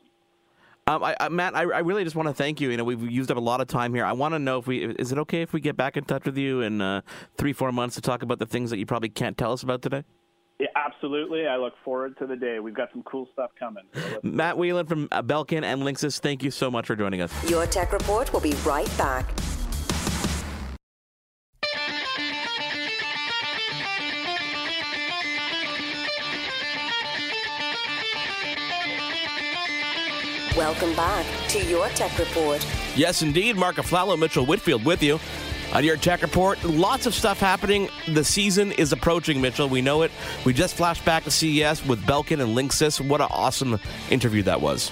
Um, I, I, Matt, I, I really just want to thank you. You know, we've used up a lot of time here. I want to know if we is it okay if we get back in touch with you in uh, three, four months to talk about the things that you probably can't tell us about today. Yeah, absolutely. I look forward to the day. We've got some cool stuff coming. So Matt Whelan from uh, Belkin and Linksys, thank you so much for joining us. Your Tech Report will be right back. Welcome back to Your Tech Report. Yes, indeed. Mark Aflalo, Mitchell Whitfield with you. On your tech report, lots of stuff happening. The season is approaching, Mitchell. We know it. We just flashed back to CES with Belkin and Linksys. What an awesome interview that was.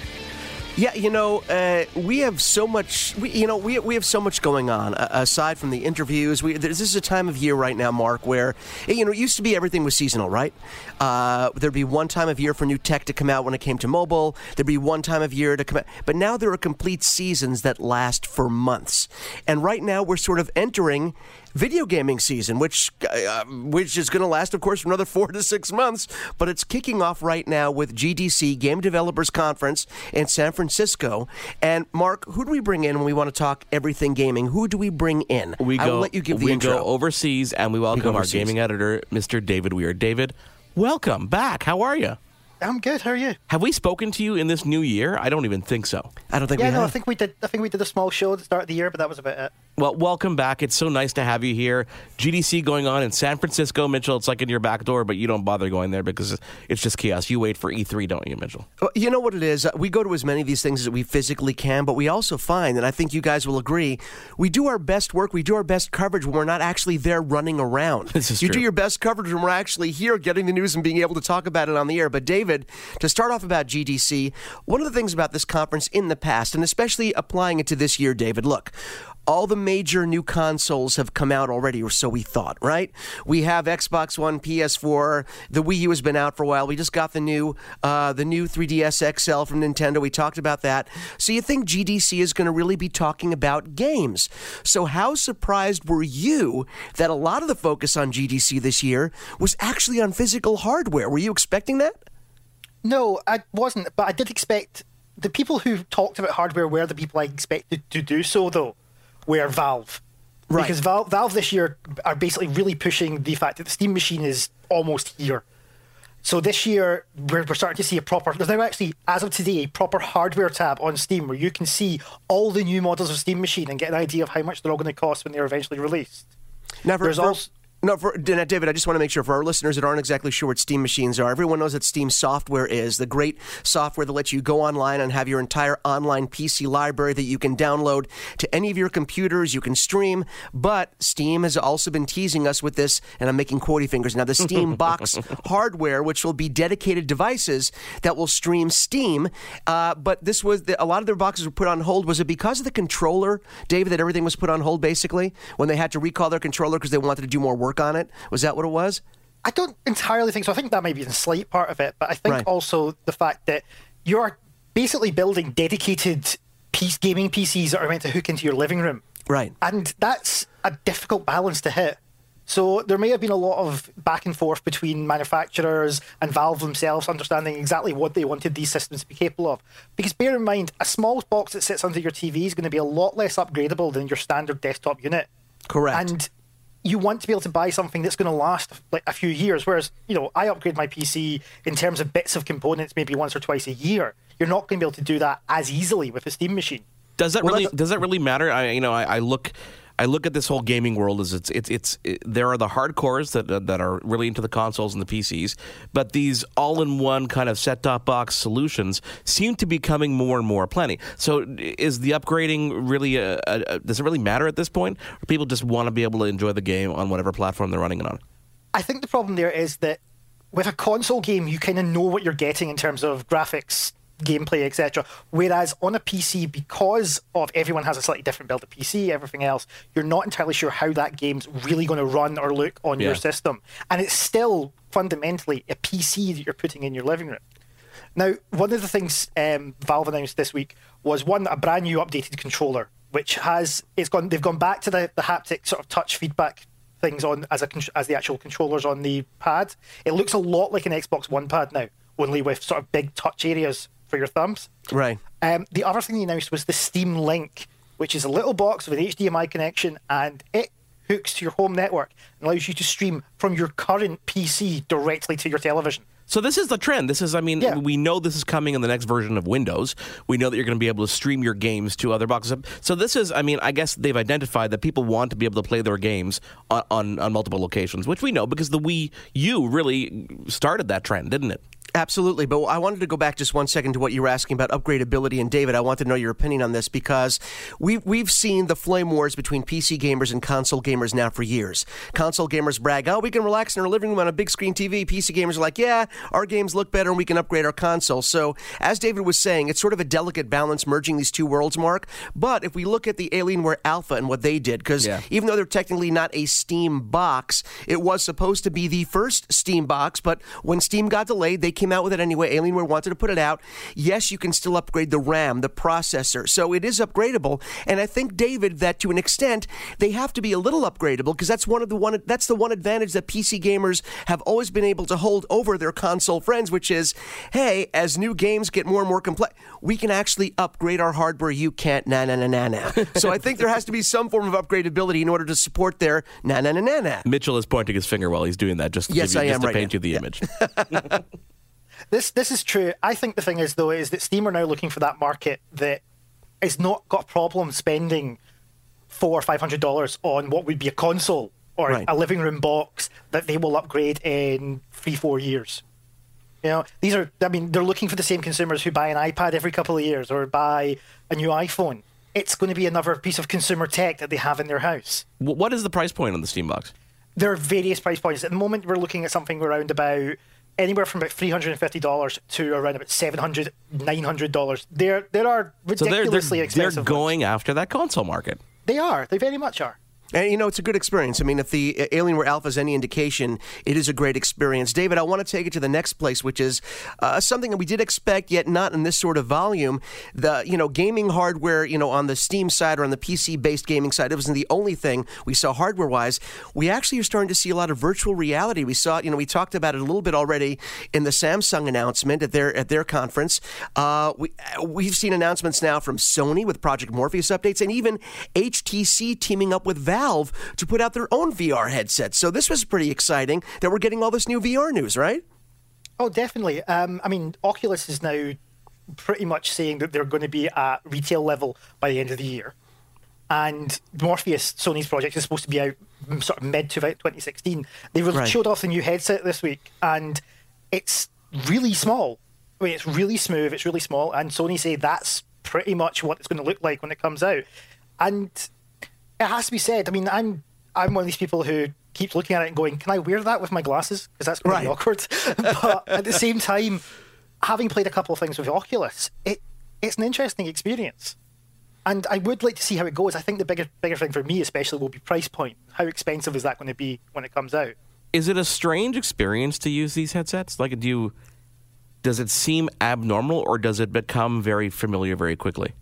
Yeah, you know, uh, we have so much. We, you know, we we have so much going on uh, aside from the interviews. We this is a time of year right now, Mark, where you know it used to be everything was seasonal, right? Uh, there'd be one time of year for new tech to come out when it came to mobile. There'd be one time of year to come out, but now there are complete seasons that last for months. And right now, we're sort of entering video gaming season, which uh, which is going to last, of course, for another four to six months. But it's kicking off right now with GDC Game Developers Conference in San Francisco. And Mark, who do we bring in when we want to talk everything gaming? Who do we bring in? We I go. will let you give the we intro. go overseas, and we welcome our gaming editor, Mr. David Weir. David, welcome back. How are you? I'm good. How are you? Have we spoken to you in this new year? I don't even think so. I don't think yeah, we no, I think we did. I think we did a small show at the start of the year, but that was about it. Well, welcome back. It's so nice to have you here. GDC going on in San Francisco, Mitchell. It's like in your back door, but you don't bother going there because it's just chaos. You wait for E3, don't you, Mitchell? Well, you know what it is? Uh, We go to as many of these things as we physically can, but we also find, and I think you guys will agree, we do our best work, we do our best coverage when we're not actually there running around. This is you true. do your best coverage when we're actually here getting the news and being able to talk about it on the air. But, David, to start off about GDC, one of the things about this conference in the past, and especially applying it to this year, David, look, all the major new consoles have come out already, or so we thought, right? We have Xbox One, PS4, the Wii U has been out for a while. We just got the new, uh, the new 3DS XL from Nintendo. We talked about that. So you think GDC is going to really be talking about games? So how surprised were you that a lot of the focus on GDC this year was actually on physical hardware? Were you expecting that? No, I wasn't, but I did expect the people who talked about hardware were the people I expected to do so, though, were Valve. Right. Because Valve, Valve this year are basically really pushing the fact that the Steam machine is almost here. So this year, we're, we're starting to see a proper, there's now actually, as of today, a proper hardware tab on Steam where you can see all the new models of Steam Machine and get an idea of how much they're all going to cost when they're eventually released. Now, There's for- also- no, for now, David, I just want to make sure for our listeners that aren't exactly sure what Steam machines are, everyone knows that Steam software is the great software that lets you go online and have your entire online PC library that you can download to any of your computers. You can stream, but Steam has also been teasing us with this, and I'm making quotey fingers now. The Steam Box hardware, which will be dedicated devices that will stream Steam. Uh, but this was the, a lot of their boxes were put on hold. Was it because of the controller, David, that everything was put on hold basically when they had to recall their controller because they wanted to do more work on it? Was that what it was? I don't entirely think so. I think that might be a slight part of it, but I think Right. also the fact that you are basically building dedicated piece gaming PCs that are meant to hook into your living room, Right. and that's a difficult balance to hit. So there may have been a lot of back and forth between manufacturers and Valve themselves understanding exactly what they wanted these systems to be capable of. Because bear in mind, a small box that sits under your TV is going to be a lot less upgradable than your standard desktop unit. Correct. And you want to be able to buy something that's going to last like a few years. Whereas, you know, I upgrade my PC in terms of bits of components maybe once or twice a year. You're not going to be able to do that as easily with a Steam machine. Does that Well, really does that really matter? I you know I, I look I look at this whole gaming world as it's it's it's it, there are the hardcores that that are really into the consoles and the PCs, but these all-in-one kind of set-top box solutions seem to be coming more and more plenty. So is the upgrading really a, a, a- does it really matter at this point? Or people just want to be able to enjoy the game on whatever platform they're running it on? I think the problem there is that with a console game, you kind of know what you're getting in terms of graphics, gameplay, etc. Whereas on a PC, because of everyone has a slightly different build of PC, everything else, you're not entirely sure how that game's really going to run or look on Yeah. your system, and it's still fundamentally a PC that you're putting in your living room. Now, one of the things um, Valve announced this week was one a brand new updated controller, which has it's gone. They've gone back to the, the haptic sort of touch feedback things on as a as the actual controllers on the pad. It looks a lot like an Xbox One pad now, only with sort of big touch areas for your thumbs. Right. Um, the other thing they announced was the Steam Link, which is a little box with an HDMI connection, and it hooks to your home network and allows you to stream from your current PC directly to your television. So this is the trend. This is, I mean, Yeah. we know this is coming in the next version of Windows. We know that you're going to be able to stream your games to other boxes. So this is, I mean, I guess they've identified that people want to be able to play their games on, on, on multiple locations, which we know because the Wii U really started that trend, didn't it? Absolutely, but I wanted to go back just one second to what you were asking about upgradability. And David, I want to know your opinion on this because we we've seen the flame wars between PC gamers and console gamers now for years. Console gamers brag, "Oh, we can relax in our living room on a big screen TV." PC gamers are like, "Yeah, our games look better, and we can upgrade our console." So, as David was saying, it's sort of a delicate balance merging these two worlds, Mark. But if we look at the Alienware Alpha and what they did, because Yeah. even though they're technically not a Steam box, it was supposed to be the first Steam box. But when Steam got delayed, they came out with it anyway. Alienware wanted to put it out. Yes, you can still upgrade the RAM, the processor, so it is upgradable. And I think David that to an extent they have to be a little upgradable because that's one of the one that's the one advantage that PC gamers have always been able to hold over their console friends, which is, hey, as new games get more and more complex, we can actually upgrade our hardware. You can't, na na na na na. so I think there has to be some form of upgradability in order to support their na na na na na. Mitchell is pointing his finger while he's doing that, just to, Yes, give you, I just to right paint now. you the image. This this is true. I think the thing is though is that Steam are now looking for that market that is not got a problem spending four or five hundred dollars on what would be a console or Right. a living room box that they will upgrade in three four years. You know, these are. I mean, they're looking for the same consumers who buy an iPad every couple of years or buy a new iPhone. It's going to be another piece of consumer tech that they have in their house. What is the price point on the Steam box? There are various price points. At the moment, we're looking at something around about anywhere from about three hundred and fifty dollars to around about seven hundred, nine hundred dollars. There, there are So they're, ridiculously they're, expensive. they're ones. going after that console market. They are. They very much are. And you know, it's a good experience. I mean, if the Alienware Alpha is any indication, it is a great experience. David, I want to take it to the next place, which is uh, something that we did expect, yet not in this sort of volume. The you know gaming hardware, you know, on the Steam side or on the PC-based gaming side, it wasn't the only thing we saw hardware-wise. We actually are starting to see a lot of virtual reality. We saw, you know, we talked about it a little bit already in the Samsung announcement at their at their conference. Uh, we we've seen announcements now from Sony with Project Morpheus updates, and even HTC teaming up with Valve to put out their own VR headsets. So this was pretty exciting that we're getting all this new VR news, right? Oh, definitely. Um, I mean, Oculus is now pretty much saying that they're going to be at retail level by the end of the year. And Morpheus, Sony's project, is supposed to be out mm, sort of mid to 2016. They re- Right. showed off the new headset this week, and it's really small. I mean, it's really smooth, it's really small, and Sony say that's pretty much what it's going to look like when it comes out. And it has to be said. I mean, I'm I'm one of these people who keeps looking at it and going, "Can I wear that with my glasses?" Because that's going to be awkward. but at the same time, having played a couple of things with Oculus, it it's an interesting experience, and I would like to see how it goes. I think the bigger bigger thing for me, especially, will be price point. How expensive is that going to be when it comes out? Is it a strange experience to use these headsets? Like, do you, does it seem abnormal or does it become very familiar very quickly?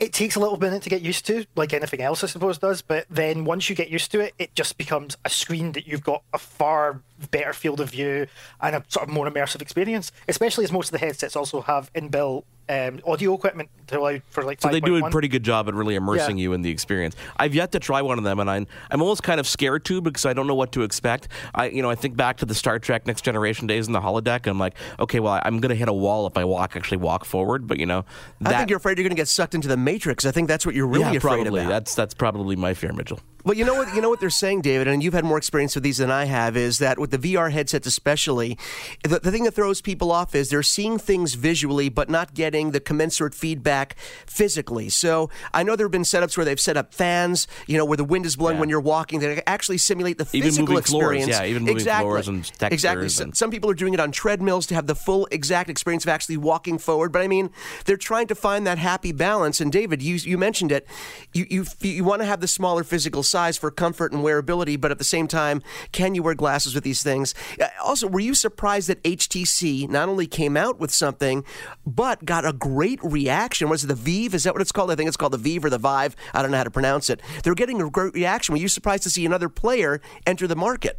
It takes a little minute to get used to, like anything else, I suppose does. But then once you get used to it, it just becomes a screen that you've got a far better field of view and a sort of more immersive experience. Especially as most of the headsets also have inbuilt um, audio equipment to allow for like. So they do a pretty good job at really immersing Yeah. you in the experience. I've yet to try one of them, and I'm I'm almost kind of scared too because I don't know what to expect. I you know I think back to the Star Trek Next Generation days in the holodeck, and I'm like, okay, well I'm going to hit a wall if I walk actually walk forward, but you know I think you're afraid you're going to get sucked into the Matrix. I think that's what you're really yeah, afraid probably about. that's that's probably my fear, Mitchell. Well, you know what you know what they're saying, David, and you've had more experience with these than I have. Is that with the VR headsets, especially, the, the thing that throws people off is they're seeing things visually, but not getting the commensurate feedback physically. So I know there have been setups where they've set up fans, you know, where the wind is blowing when you're walking, that actually simulate the Even physical moving floors, experience. yeah, even moving exactly. floors and textures exactly. And- Some people are doing it on treadmills to have the full exact experience of actually walking forward. But I mean, they're trying to find that happy balance. And David, you you mentioned it. You you you want to have the smaller physical size for comfort and wearability, but at the same time, can you wear glasses with these things? Uh, Also, were you surprised that HTC not only came out with something, but got a great reaction? Was it the Vive? Is that what it's called? I think it's called the Vive or the Vive. I don't know how to pronounce it. They're getting a great reaction. Were you surprised to see another player enter the market?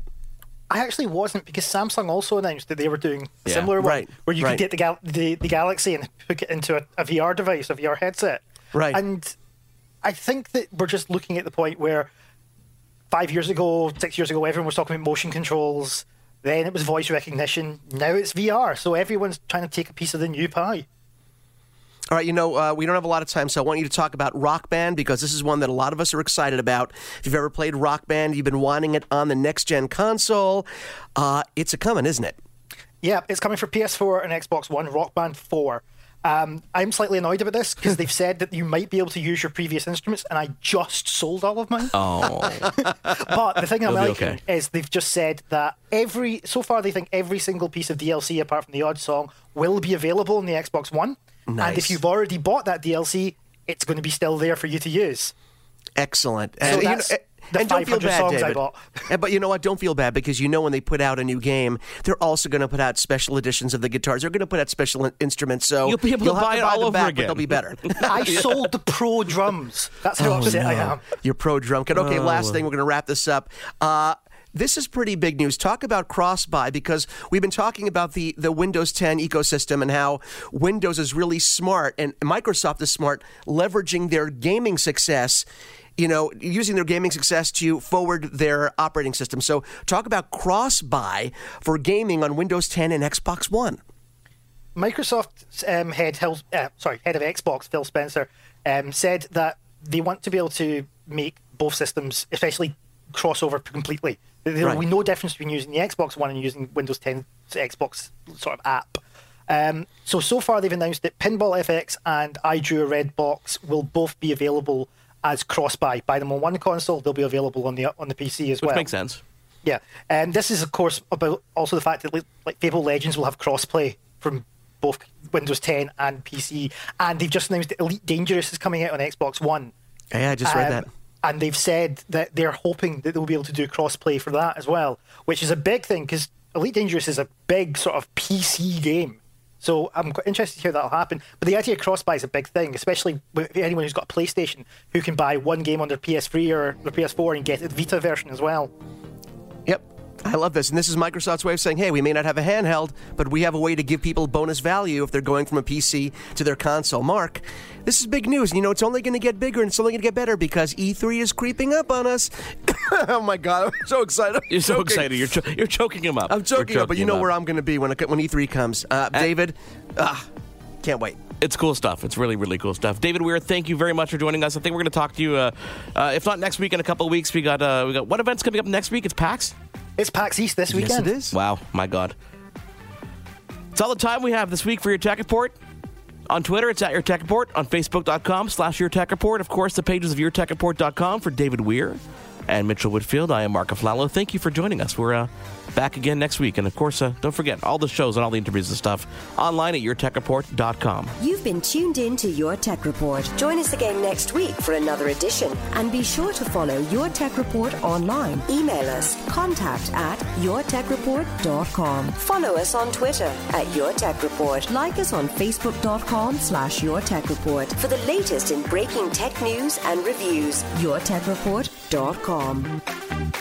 I actually wasn't because Samsung also announced that they were doing a Yeah. similar one Right, where you right. could get the, gal- the the Galaxy and hook it into a, a VR device, a VR headset. Right. And I think that we're just looking at the point where five years ago, six years ago, everyone was talking about motion controls. Then it was voice recognition. Now it's VR. So everyone's trying to take a piece of the new pie. All right, you know, uh, we don't have a lot of time, so I want you to talk about Rock Band because this is one that a lot of us are excited about. If you've ever played Rock Band, you've been wanting it on the next gen console. Uh, it's a coming, isn't it? Yeah, it's coming for PS4 and Xbox One, Rock Band 4. Um, I'm slightly annoyed about this because they've said that you might be able to use your previous instruments, and I just sold all of mine. Oh. but the thing I'm liking okay. is they've just said that every so far they think every single piece of DLC apart from the odd song will be available on the Xbox One. Nice. And if you've already bought that DLC, it's going to be still there for you to use. Excellent. So And, you know, that's the and don't feel bad, songs I David. bought. But you know what? Don't feel bad because you know when they put out a new game, they're also going to put out special editions of the guitars. They're going to put out special in- instruments. So You'll be able to you'll have buy it buy all them over back, again. But they'll be better. I sold the pro drums. That's how Oh, upset I am. You're pro drunk. And okay, Oh. last thing, we're going to wrap this up. Uh, this is pretty big news. Talk about cross buy because we've been talking about the, the Windows 10 ecosystem and how Windows is really smart and Microsoft is smart, leveraging their gaming success. You know, using their gaming success to forward their operating system. So, talk about cross buy for gaming on Windows 10 and Xbox One. Microsoft's um, head, uh, sorry, head of Xbox, Phil Spencer, um, said that they want to be able to make both systems, especially crossover completely. There will Right. be no difference between using the Xbox One and using Windows 10 Xbox sort of app. Um, so so far they've announced that Pinball FX and I Drew a Red Box will both be available as cross buy. Buy them on one console, they'll be available on the on the PC as Which well. Which makes sense. Yeah, and this is of course about also the fact that like, Fable Legends will have crossplay from both Windows 10 and PC, and they've just announced that Elite Dangerous is coming out on Xbox One. Yeah, I just read Um, that. And they've said that they're hoping that they'll be able to do crossplay for that as well, which is a big thing because Elite Dangerous is a big sort of PC game. So I'm quite interested to hear that'll happen. But the idea of cross-buy is a big thing, especially with anyone who's got a PlayStation who can buy one game on their PS3 or their PS4 and get the Vita version as well. Yep. I love this. And this is Microsoft's way of saying, hey, we may not have a handheld, but we have a way to give people bonus value if they're going from a PC to their console. Mark, this is big news. And you know, it's only going to get bigger and it's only going to get better because E3 is creeping up on us. oh, my God. I'm so excited. You're so Choking. excited. You're cho- you're choking him up. I'm joking, up, but you know up. where I'm going to be when, it, when E3 comes. Uh, David, ah, can't wait. It's cool stuff. It's really, really cool stuff. David Weir, thank you very much for joining us. I think we're going to talk to you, uh, uh, if not next week, in a couple of weeks. We got uh, we got what events coming up next week? It's PAX. It's PAX East this weekend. Yes, it is. Wow, my God. It's all the time we have this week for your tech report. On Twitter, it's at your tech report. On Facebook.com slash your tech report. Of course, the pages of yourtechreport.com for David Weir and Mitchell Whitfield. I am Mark Aflalo. Thank you for joining us. We're uh, back again next week. And of course, uh, don't forget all the shows and all the interviews and stuff online at yourtechreport.com. You've been tuned in to Your Tech Report. Join us again next week for another edition. And be sure to follow Your Tech Report online. Email us contact at yourtechreport.com. Follow us on Twitter at Your Tech Report. Like us on facebook.com slash Your Tech Report for the latest in breaking tech news and reviews. yourtechreport.com.